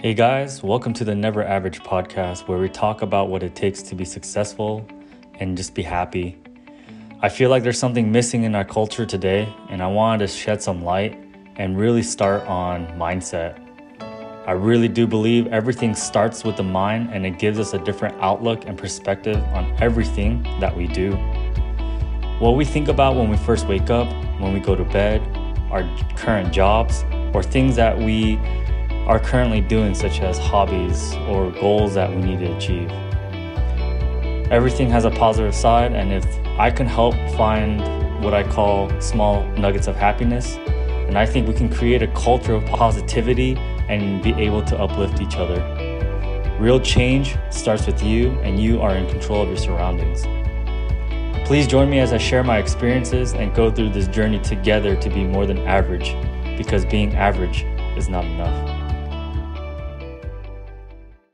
Hey guys, welcome to the Never Average podcast where we talk about what it takes to be successful and just be happy. I feel like there's something missing in our culture today, and I wanted to shed some light and really start on mindset. I really do believe everything starts with the mind and it gives us a different outlook and perspective on everything that we do. What we think about when we first wake up, when we go to bed, our current jobs, or things that we are currently doing, such as hobbies or goals that we need to achieve. Everything has a positive side, and if I can help find what I call small nuggets of happiness, and I think we can create a culture of positivity and be able to uplift each other. Real change starts with you, and you are in control of your surroundings. Please join me as I share my experiences and go through this journey together to be more than average, because being average is not enough.